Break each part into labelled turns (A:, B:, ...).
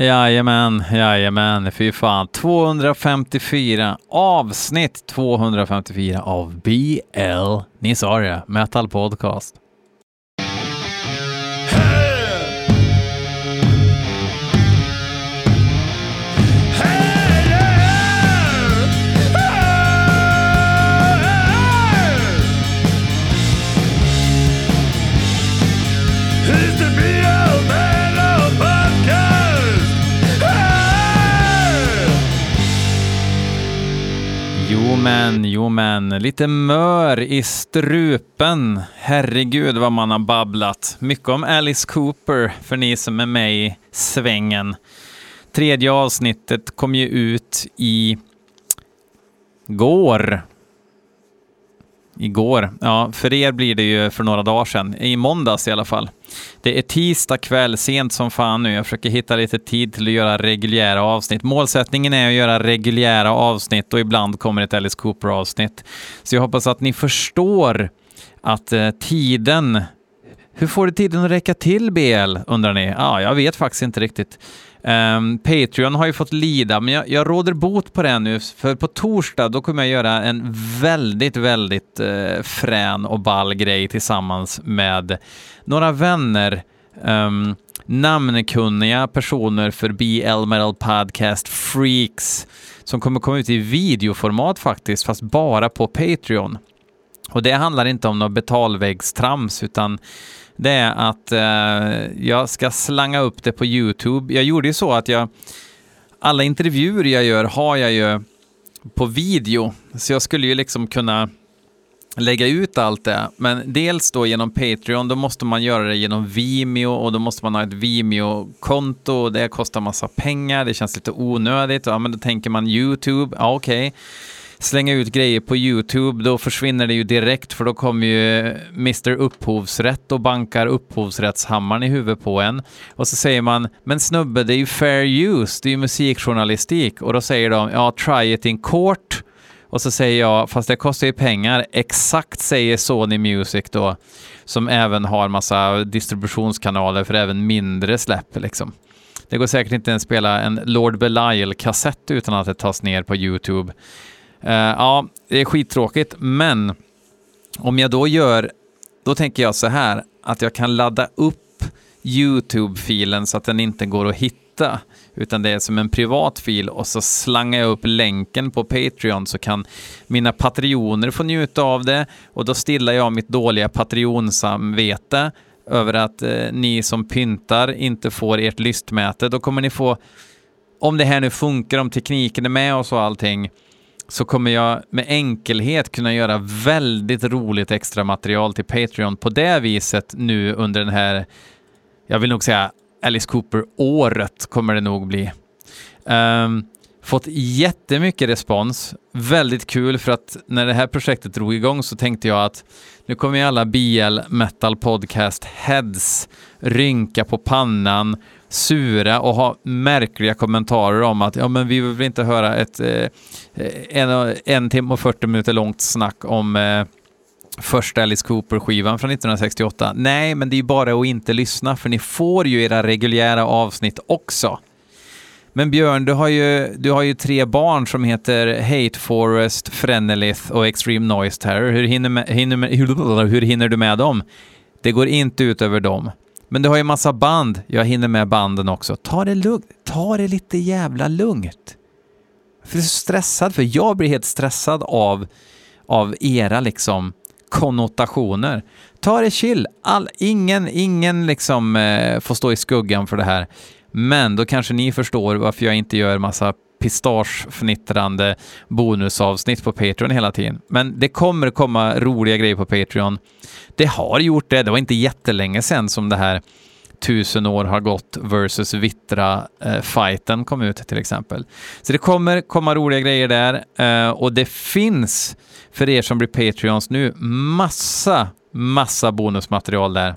A: Jajamän, jajamän, fy fan. 254, avsnitt 254 av BL, ni sa det, Metal Podcast. Men, jo men, lite mör i strupen. Herregud vad man har babblat. Mycket om Alice Cooper för ni som är med i svängen. Tredje avsnittet kom ju ut i går. Igår. Ja, för er blir det ju för några dagar sedan. I måndags i alla fall. Det är tisdag kväll, sent som fan nu. Jag försöker hitta lite tid till att göra reguljära avsnitt. Målsättningen är att göra reguljära avsnitt och ibland kommer ett Alice Cooper-avsnitt. Så jag hoppas att ni förstår att eh, tiden... Hur får du tiden att räcka till BL, undrar ni? Ja, jag vet faktiskt inte riktigt. Um, Patreon har ju fått lida, men jag, jag råder bot på det nu, för på torsdag då kommer jag göra en väldigt, väldigt uh, frän och ball grej tillsammans med några vänner, um, namnkunniga personer för BL Metal Podcast Freaks, som kommer komma ut i videoformat faktiskt, fast bara på Patreon. Och det handlar inte om något betalväggstrams, utan det är att eh, jag ska slanga upp det på YouTube. Jag gjorde ju så att jag, alla intervjuer jag gör har jag ju på video, så jag skulle ju liksom kunna lägga ut allt det. Men dels då genom Patreon, då måste man göra det genom Vimeo och då måste man ha ett Vimeo-konto och det kostar massa pengar. Det känns lite onödigt. Ja, men då tänker man YouTube, ja okej. Okay slänga ut grejer på YouTube, då försvinner det ju direkt för då kommer ju Mr Upphovsrätt och bankar upphovsrättshammaren i huvudet på en. Och så säger man, men snubbe, det är ju fair use, det är ju musikjournalistik. Och då säger de, ja, try it in court. Och så säger jag, fast det kostar ju pengar, exakt säger Sony Music då, som även har massa distributionskanaler för även mindre släpp liksom. Det går säkert inte ens spela en Lord Belial-kassett utan att det tas ner på YouTube. Uh, ja, det är skittråkigt, men om jag då gör, då tänker jag så här, att jag kan ladda upp YouTube-filen så att den inte går att hitta, utan det är som en privat fil och så slangar jag upp länken på Patreon så kan mina patrioner få njuta av det och då stillar jag mitt dåliga patreonsamvete över att eh, ni som pyntar inte får ert lystmäte. Då kommer ni få, om det här nu funkar, om tekniken är med och så allting, så kommer jag med enkelhet kunna göra väldigt roligt extra material till Patreon på det viset nu under den här, jag vill nog säga Alice Cooper-året kommer det nog bli. Um, fått jättemycket respons. Väldigt kul för att när det här projektet drog igång så tänkte jag att nu kommer ju alla BL Metal Podcast Heads rynka på pannan sura och ha märkliga kommentarer om att ja, men vi vill inte höra ett eh, en, en timme och 40 minuter långt snack om eh, första Alice Cooper-skivan från 1968. Nej, men det är ju bara att inte lyssna, för ni får ju era reguljära avsnitt också. Men Björn, du har ju, du har ju tre barn som heter Hate Forest, Frenelith och Extreme Noise Terror. Hur hinner, med, hinner, med, hur, hur hinner du med dem? Det går inte ut över dem. Men du har ju massa band. Jag hinner med banden också. Ta det lugnt. Ta det lite jävla lugnt. För jag är så stressad, för jag blir helt stressad av, av era liksom konnotationer. Ta det chill. All, ingen ingen liksom eh, får stå i skuggan för det här. Men då kanske ni förstår varför jag inte gör massa pistagefnittrande bonusavsnitt på Patreon hela tiden. Men det kommer komma roliga grejer på Patreon. Det har gjort det. Det var inte jättelänge sedan som det här tusen år har gått versus Vittra-fighten eh, kom ut till exempel. Så det kommer komma roliga grejer där eh, och det finns för er som blir Patreons nu massa, massa bonusmaterial där.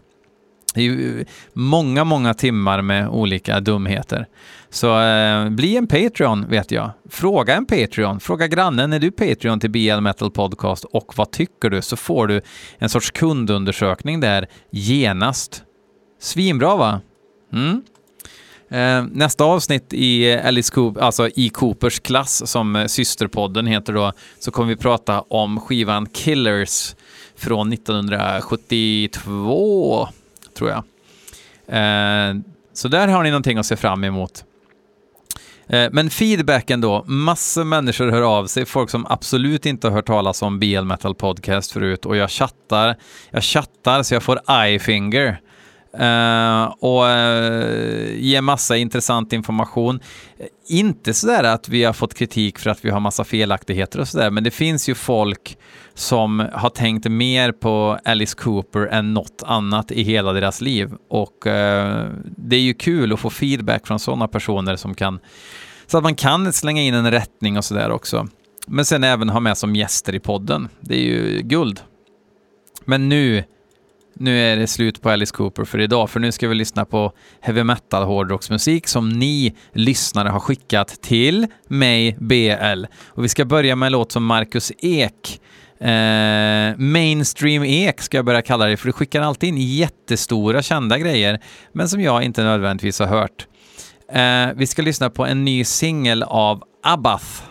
A: Det är ju eh, många, många timmar med olika dumheter. Så eh, bli en Patreon vet jag. Fråga en Patreon. Fråga grannen, är du Patreon till BL Metal Podcast och vad tycker du? Så får du en sorts kundundersökning där genast. Svinbra va? Mm. Eh, nästa avsnitt i Alice Cooper, alltså i Coopers klass, som eh, systerpodden heter då, så kommer vi prata om skivan Killers från 1972, tror jag. Eh, så där har ni någonting att se fram emot. Eh, men feedbacken då, massor människor hör av sig, folk som absolut inte har hört talas om BL Metal Podcast förut och jag chattar, jag chattar så jag får eye-finger. Uh, och eh, uh, ger massa intressant information. Eh, inte sådär att vi har fått kritik för att vi har massa felaktigheter och sådär, men det finns ju folk som har tänkt mer på Alice Cooper än något annat i hela deras liv. Och uh, det är ju kul att få feedback från sådana personer som kan, så att man kan slänga in en rättning och sådär också. Men sen även ha med som gäster i podden. Det är ju guld. Men nu nu är det slut på Alice Cooper för idag, för nu ska vi lyssna på heavy metal hårdrocksmusik som ni lyssnare har skickat till mig, BL. Och vi ska börja med en låt som Marcus Ek Eh, mainstream ek ska jag börja kalla det, för du skickar alltid in jättestora kända grejer, men som jag inte nödvändigtvis har hört. Eh, vi ska lyssna på en ny singel av Abbath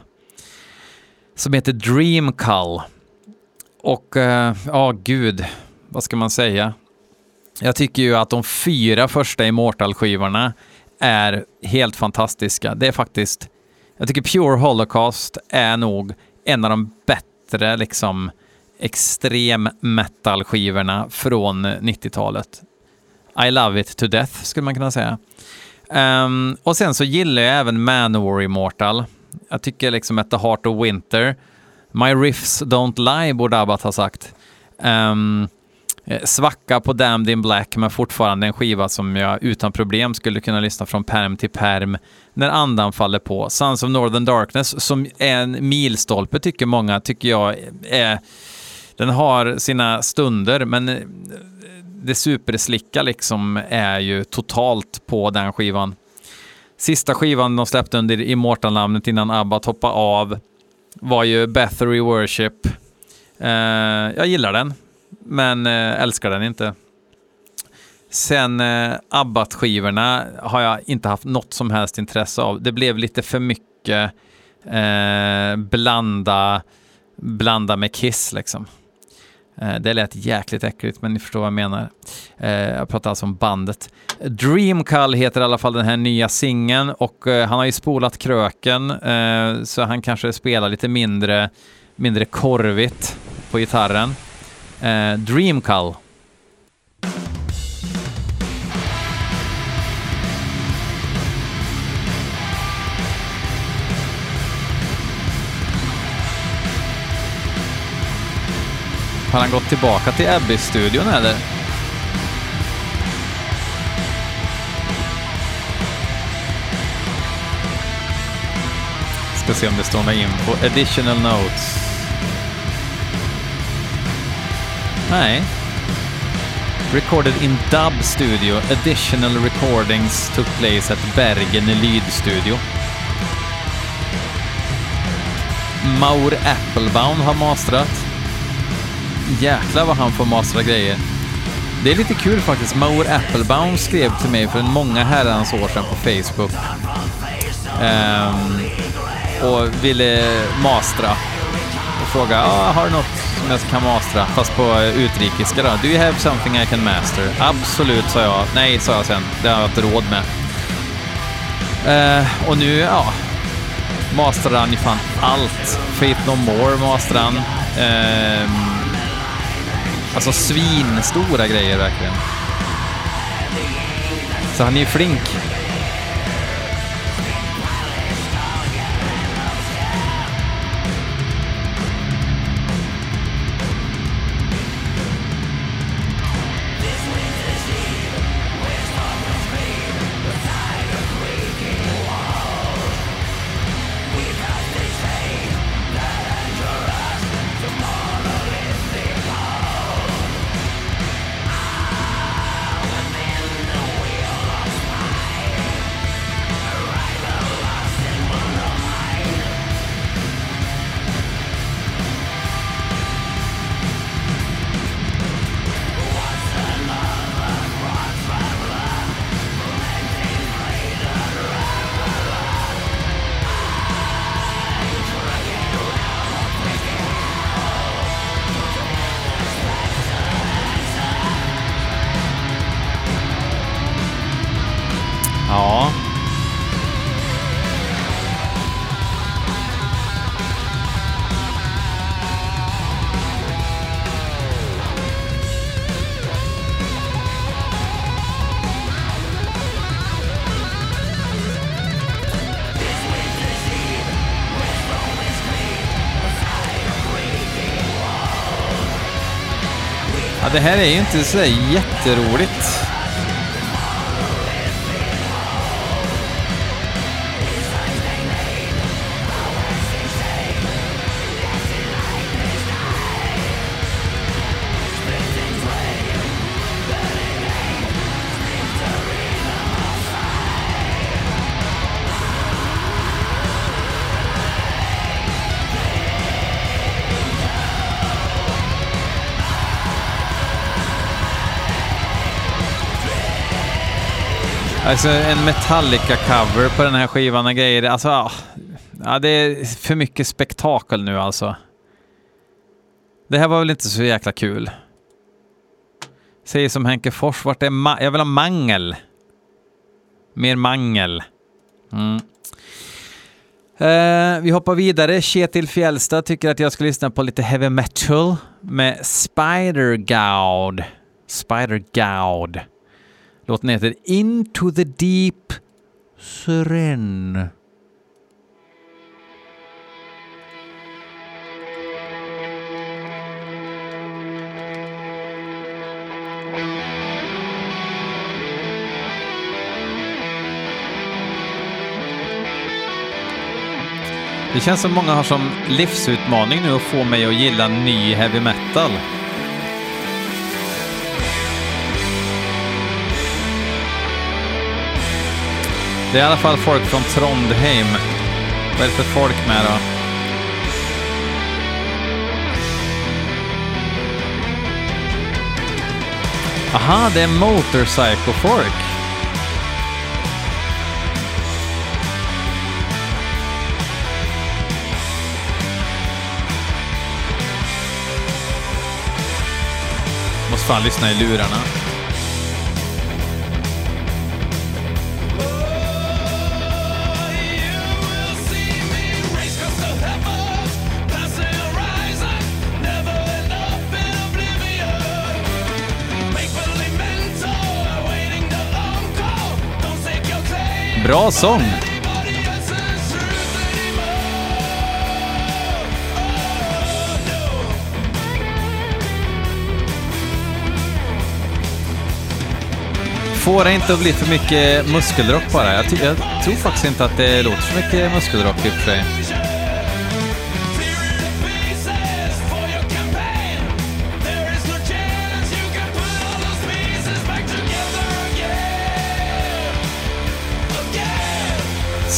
A: som heter Dreamcull. Och eh, ja, eh, oh, gud, vad ska man säga? Jag tycker ju att de fyra första Immortal-skivorna är helt fantastiska. Det är faktiskt, jag tycker Pure Holocaust är nog en av de bättre liksom extrem metal-skivorna från 90-talet. I love it to death, skulle man kunna säga. Um, och sen så gillar jag även Manowar Immortal. Jag tycker liksom att The Heart of Winter, My Riffs Don't Lie borde Abbat ha sagt. Um, Eh, svacka på Damned in Black, men fortfarande en skiva som jag utan problem skulle kunna lyssna från perm till perm när andan faller på. Sons of Northern Darkness, som är en milstolpe tycker många, tycker jag är... Den har sina stunder, men eh, det superslicka liksom är ju totalt på den skivan. Sista skivan de släppte under Immortal-namnet innan ABBA hoppade av var ju Bathory Worship. Jag gillar den men eh, älskar den inte. Sen eh, Abbat-skivorna har jag inte haft något som helst intresse av. Det blev lite för mycket eh, blanda, blanda med Kiss liksom. Eh, det lät jäkligt äckligt, men ni förstår vad jag menar. Eh, jag pratar alltså om bandet. Dreamcall heter i alla fall den här nya singeln och eh, han har ju spolat kröken eh, så han kanske spelar lite mindre, mindre korvigt på gitarren. Eh, Dreamcall. Har han gått tillbaka till Abbey-studion eller? Ska se om det står något info. Additional notes. Nej. Recorded in Dub Studio. Additional recordings took place at Bergen Lydstudio. Maur Applebaum har mastrat. Jäklar vad han får mastra grejer. Det är lite kul faktiskt. Maur Applebaum skrev till mig för många herrans år sedan på Facebook. Um, och ville mastra. Och fråga, ah, har du något som jag kan mastra, fast på eh, utrikiska då. Do you have something I can master? Absolut, sa jag. Nej, sa jag sen. Det har jag inte råd med. Uh, och nu, ja, mastrar han ju fan allt. Faith No More mastrar han. Uh, alltså svinstora grejer verkligen. Så han är ju flink.
B: Det här är ju inte så jätteroligt. Alltså en Metallica-cover på den här skivan och grejer. Alltså, ah. ja, det är för mycket spektakel nu alltså. Det här var väl inte så jäkla kul. Säger som Henke Fors, vart är ma- Jag vill ha mangel. Mer mangel. Mm. Eh, vi hoppar vidare. Kjetil Fjällstad tycker att jag ska lyssna på lite heavy metal med Spider Goud. Spider Goud. Låten heter Into the Deep Syren. Det känns som många har som livsutmaning nu att få mig att gilla ny heavy metal. Det är i alla fall folk från Trondheim. Vad är det för folk med då? Aha, det är Motorcycle Folk. Måste fan lyssna i lurarna. Bra sång! Får det inte att bli för mycket muskelrock bara. Jag, jag tror faktiskt inte att det låter så mycket muskelrock i och för sig.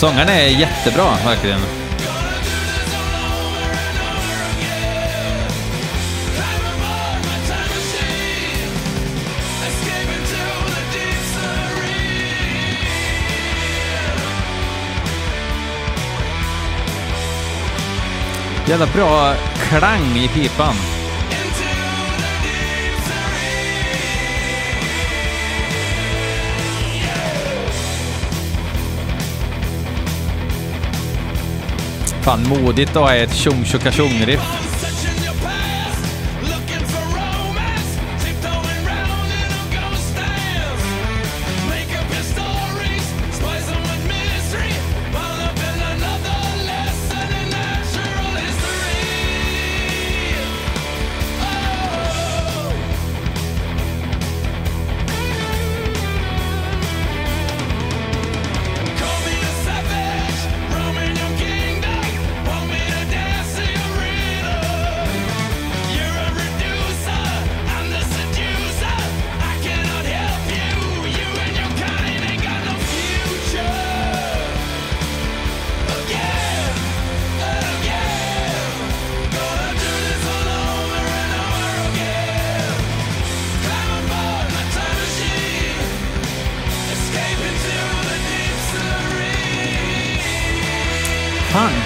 B: Sångaren är jättebra, verkligen. Jävla bra klang i pipan. Fan modigt att ha ett tjong tjong riff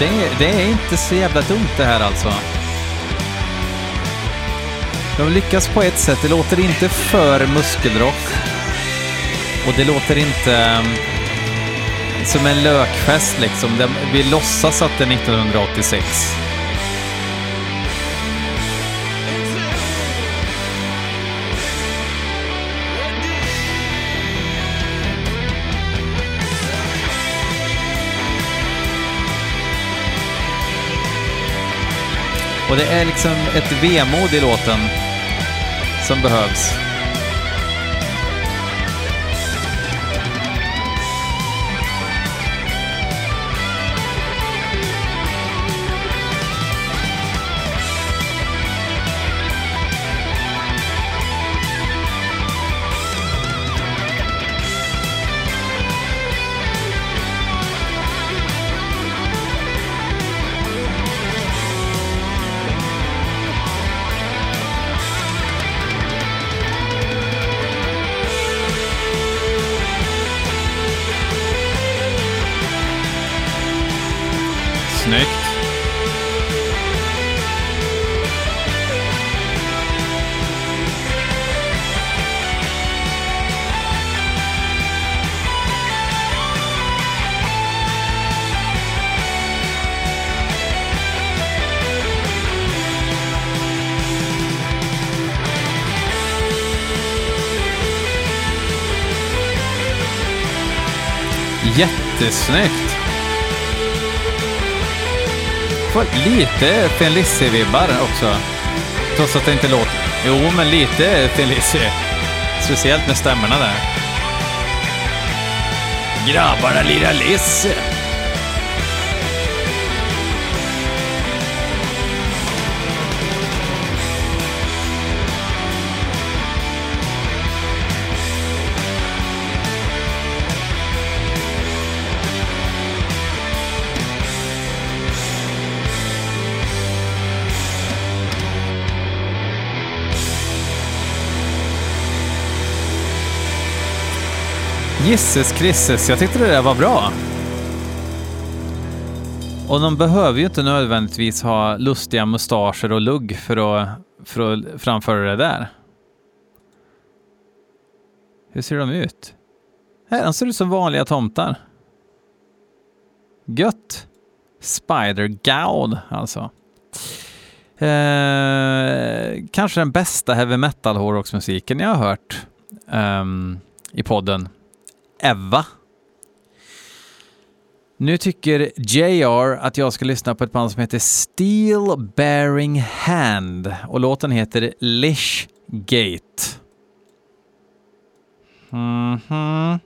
B: det är, det är inte så jävla dumt det här alltså. De lyckas på ett sätt. Det låter inte för muskelrock. Och det låter inte...
A: Ehm, som en lökfest liksom. Vi låtsas att det är 1986. Och det är liksom ett vemod i låten som behövs. Jättesnyggt! Får lite Felici-vibbar också. Trots att det inte låter... Jo, men lite Felici. Speciellt med stämmorna där. Grabbarna lirar Lisse. Gisses Krisses, jag tyckte det där var bra. Och de behöver ju inte nödvändigtvis ha lustiga mustascher och lugg för att, för att framföra det där. Hur ser de ut? Här, de ser ut som vanliga tomtar. Gött! Spider-Goud, alltså. Eh, kanske den bästa heavy metal hårdrocksmusiken jag har hört um, i podden. Eva. Nu tycker JR att jag ska lyssna på ett band som heter Steel Bearing Hand och låten heter Lish Gate. Mm -hmm.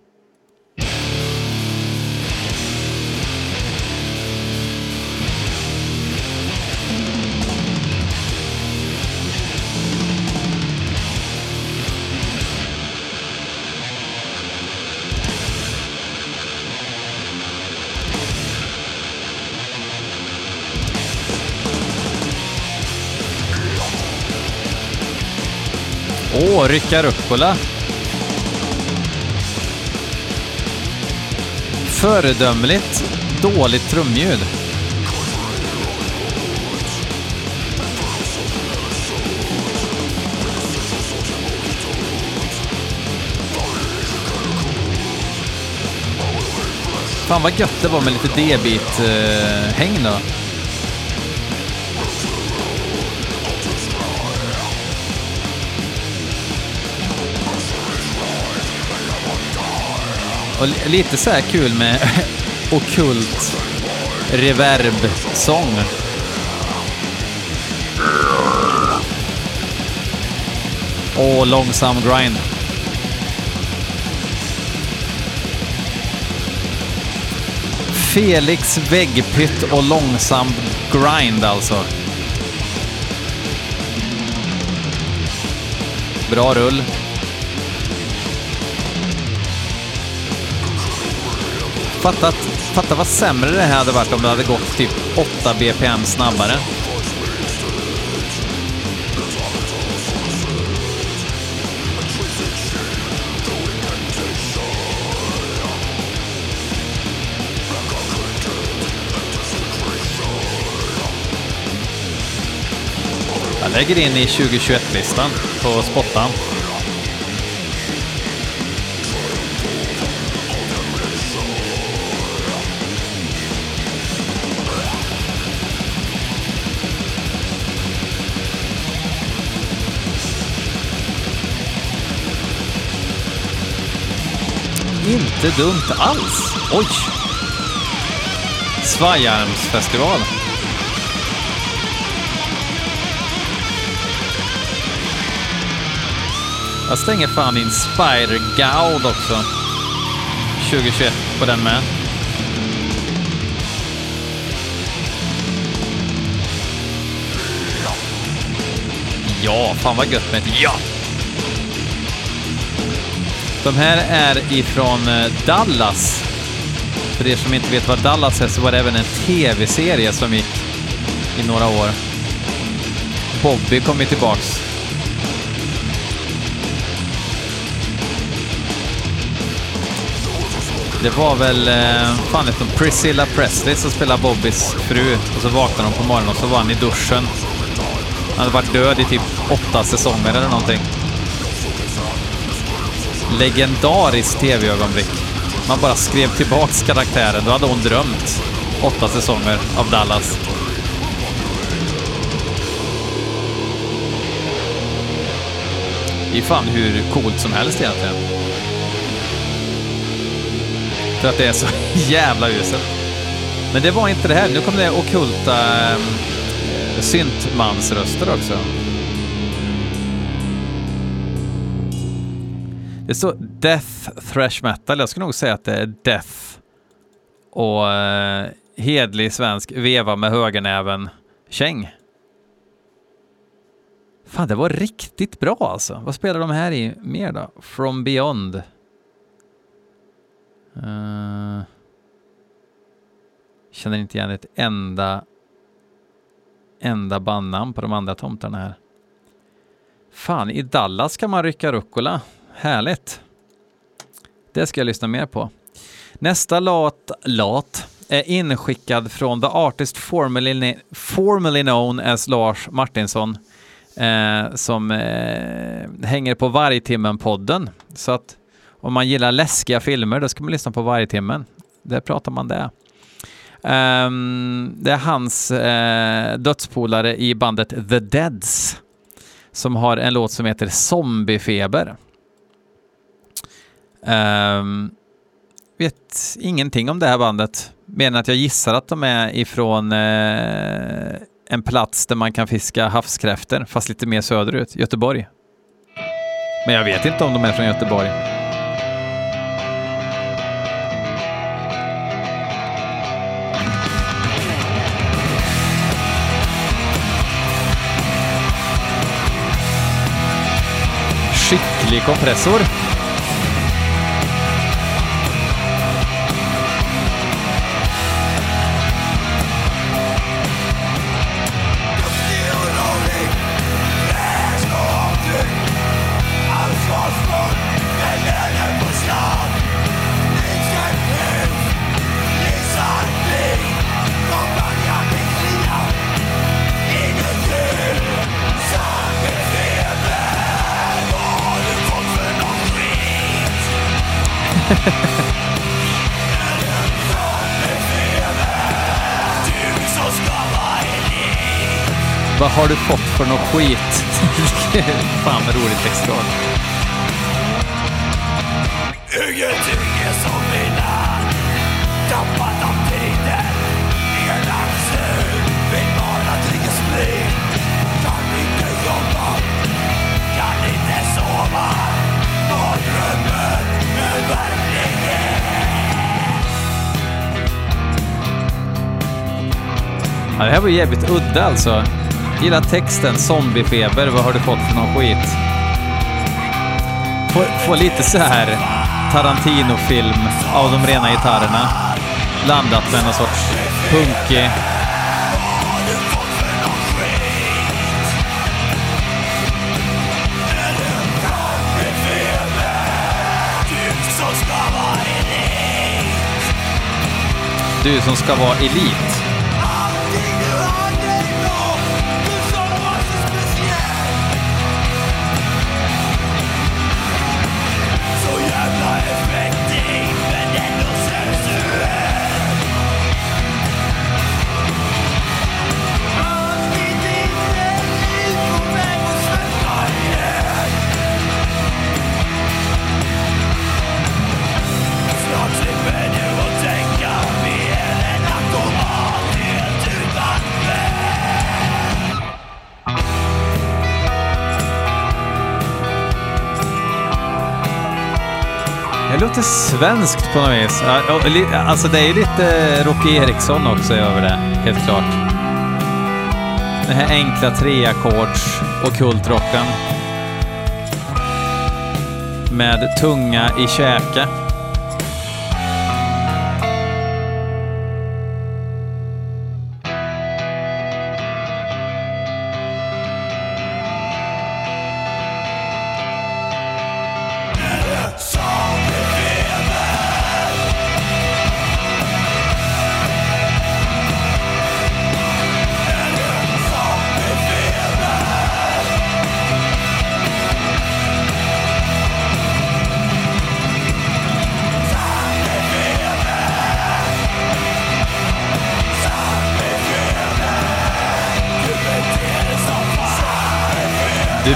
A: Åh, oh, rycka rucola. Föredömligt dåligt trumljud. Fan vad gött det var med lite D-bit-häng eh, då. Och lite så här kul med okult reverb-sång. Och långsam grind. Felix väggpytt och långsam grind alltså. Bra rull. Fattat, fatta vad sämre det här hade varit om det hade gått typ 8 bpm snabbare. Jag lägger in i 2021-listan på spottan. Inte dumt alls. Oj! Svajarmsfestival. Jag stänger fan in Spider-Gaud också. 2021 på den med. Ja, fan vad gött med ett ja! De här är ifrån eh, Dallas. För er som inte vet vad Dallas är så var det även en tv-serie som gick i några år. Bobby kom ju tillbaks. Det var väl, eh, fan vet de, Priscilla Presley som spelade Bobbys fru och så vaknade hon på morgonen och så var han i duschen. Han hade varit död i typ åtta säsonger eller någonting. Legendariskt tv-ögonblick. Man bara skrev tillbaks karaktären. Då hade hon drömt åtta säsonger av Dallas. Det är fan hur coolt som helst egentligen. För att det är så jävla uselt. Men det var inte det här. Nu kom det okulta äh, ehm, syntmansröster också. Det står Death Thrash Metal. Jag skulle nog säga att det är Death och eh, hedlig svensk veva med högernäven käng. Fan, det var riktigt bra alltså. Vad spelar de här i mer då? From Beyond. Uh, känner inte igen ett enda enda bandnamn på de andra tomtarna här. Fan, i Dallas kan man rycka rucola. Härligt. Det ska jag lyssna mer på. Nästa låt, låt är inskickad från The Artist formerly, formerly known as Lars Martinsson eh, som eh, hänger på Vargtimmen-podden. Så att om man gillar läskiga filmer då ska man lyssna på Vargtimmen. Där pratar man det. Um, det är hans eh, dödspolare i bandet The Deads som har en låt som heter Zombiefeber. Um, vet ingenting om det här bandet, mer än att jag gissar att de är ifrån uh, en plats där man kan fiska havskräftor, fast lite mer söderut, Göteborg. Men jag vet inte om de är från Göteborg. skicklig kompressor. Vad har du fått för något skit? Fan vad roligt textrad. Ingenting är som innan. Tappat av tiden. Ingen axel. Vill bara dricka sprit. Ja, det här var jävligt udda alltså. Gillar texten, zombiefeber, vad har du fått för någon skit? Få, få lite så här Tarantino-film av de rena gitarrerna. Blandat med någon sorts punkig... Du som ska vara elit.
B: Låter svenskt på något vis. Alltså det är ju lite eh, Rocky Eriksson också över det, helt klart. Den här enkla treackords och kultrocken. Med tunga i käke.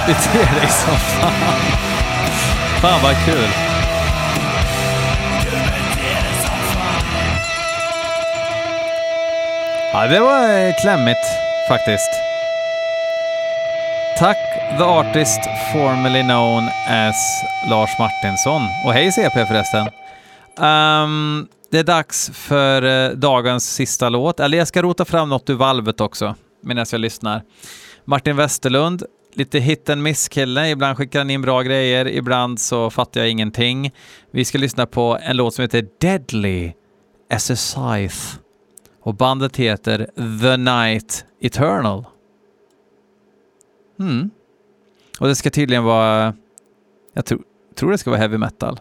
B: Du dig som fan. Fan vad kul. Ja, det var eh, klämmigt faktiskt. Tack the artist formerly known as Lars Martinsson. Och hej CP förresten. Um, det är dags för eh, dagens sista låt. Eller jag ska rota fram något ur valvet också medan jag lyssnar. Martin Westerlund lite hit and miss-kille. Ibland skickar han in bra grejer, ibland så fattar jag ingenting. Vi ska lyssna på en låt som heter Deadly as a Scythe. Och bandet heter The Night Eternal. Mm. Och det ska tydligen vara... Jag tro, tror det ska vara heavy metal.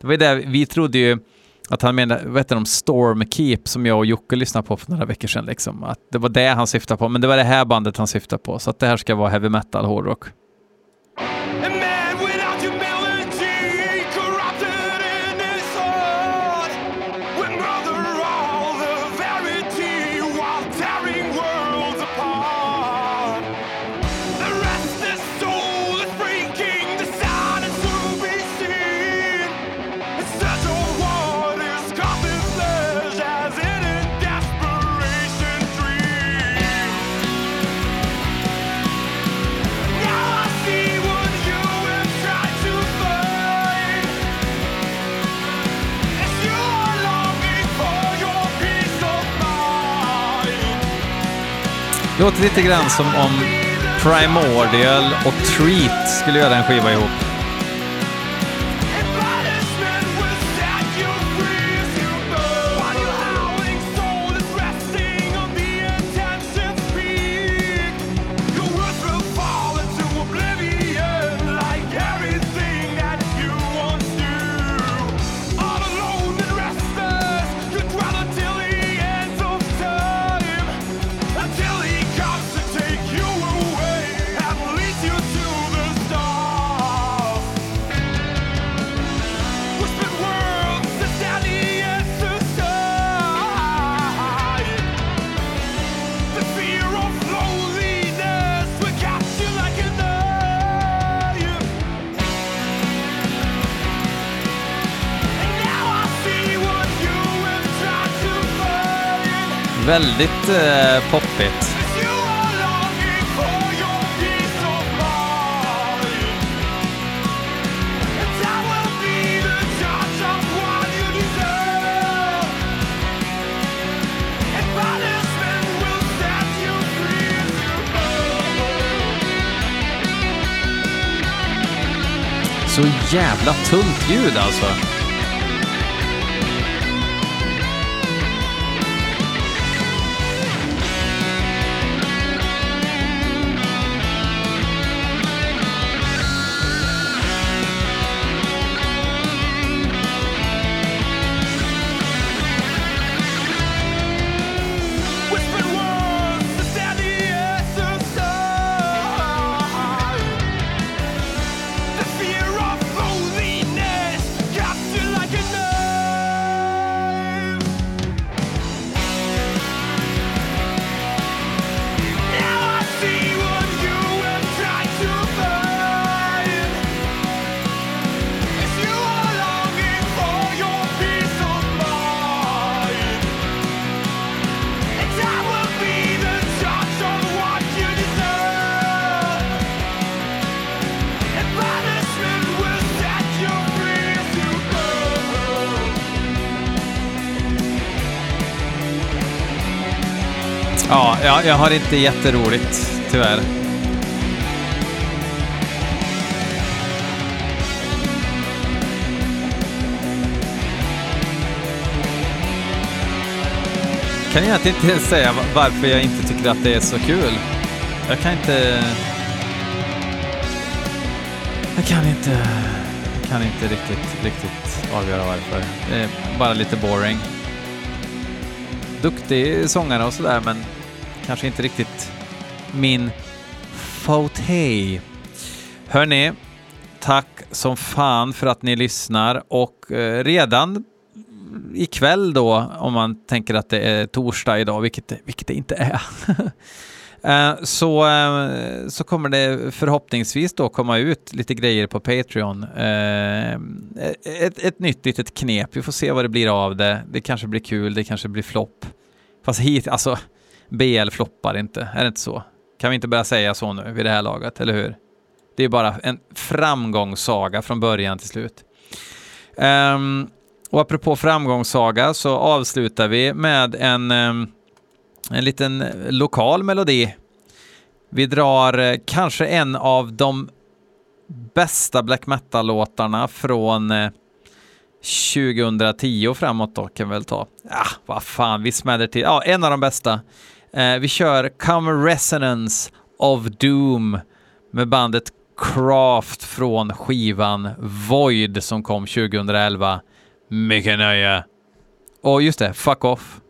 B: Det var ju det vi trodde ju att han menar, vad heter de, Stormkeep som jag och Jocke lyssnade på för några veckor sedan. Liksom. Att det var det han syftade på, men det var det här bandet han syftade på. Så att det här ska vara heavy metal hårdrock. Låter lite grann som om Primordial och Treat skulle göra en skiva ihop. Väldigt eh, poppigt. Så jävla tunt ljud alltså.
A: Ja, jag, har inte jätteroligt, tyvärr. kan egentligen inte säga varför jag inte tycker att det är så kul. Jag kan inte... Jag kan inte... Jag kan inte riktigt, riktigt avgöra varför. Det är bara lite boring. Duktig sångare och sådär, men kanske inte riktigt min fauteuil. Hörni, tack som fan för att ni lyssnar och eh, redan ikväll då, om man tänker att det är torsdag idag, vilket, vilket det inte är, eh, så, eh, så kommer det förhoppningsvis då komma ut lite grejer på Patreon. Eh, ett, ett nytt litet knep, vi får se vad det blir av det. Det kanske blir kul, det kanske blir flopp. Fast hit, alltså, BL floppar inte, är det inte så? Kan vi inte börja säga så nu vid det här laget, eller hur? Det är bara en framgångssaga från början till slut. Um, och apropå framgångssaga så avslutar vi med en, ehm, en liten lokal melodi. Vi drar uh, kanske en av de bästa black metal-låtarna från eh, 2010 och framåt då kan vi väl ta. Ja, ah, vad fan, vi smäller till. Ja, en av de bästa. Eh, vi kör Come Resonance of Doom med bandet Craft från skivan Void som kom 2011. Mycket nöje. Och just det, fuck off.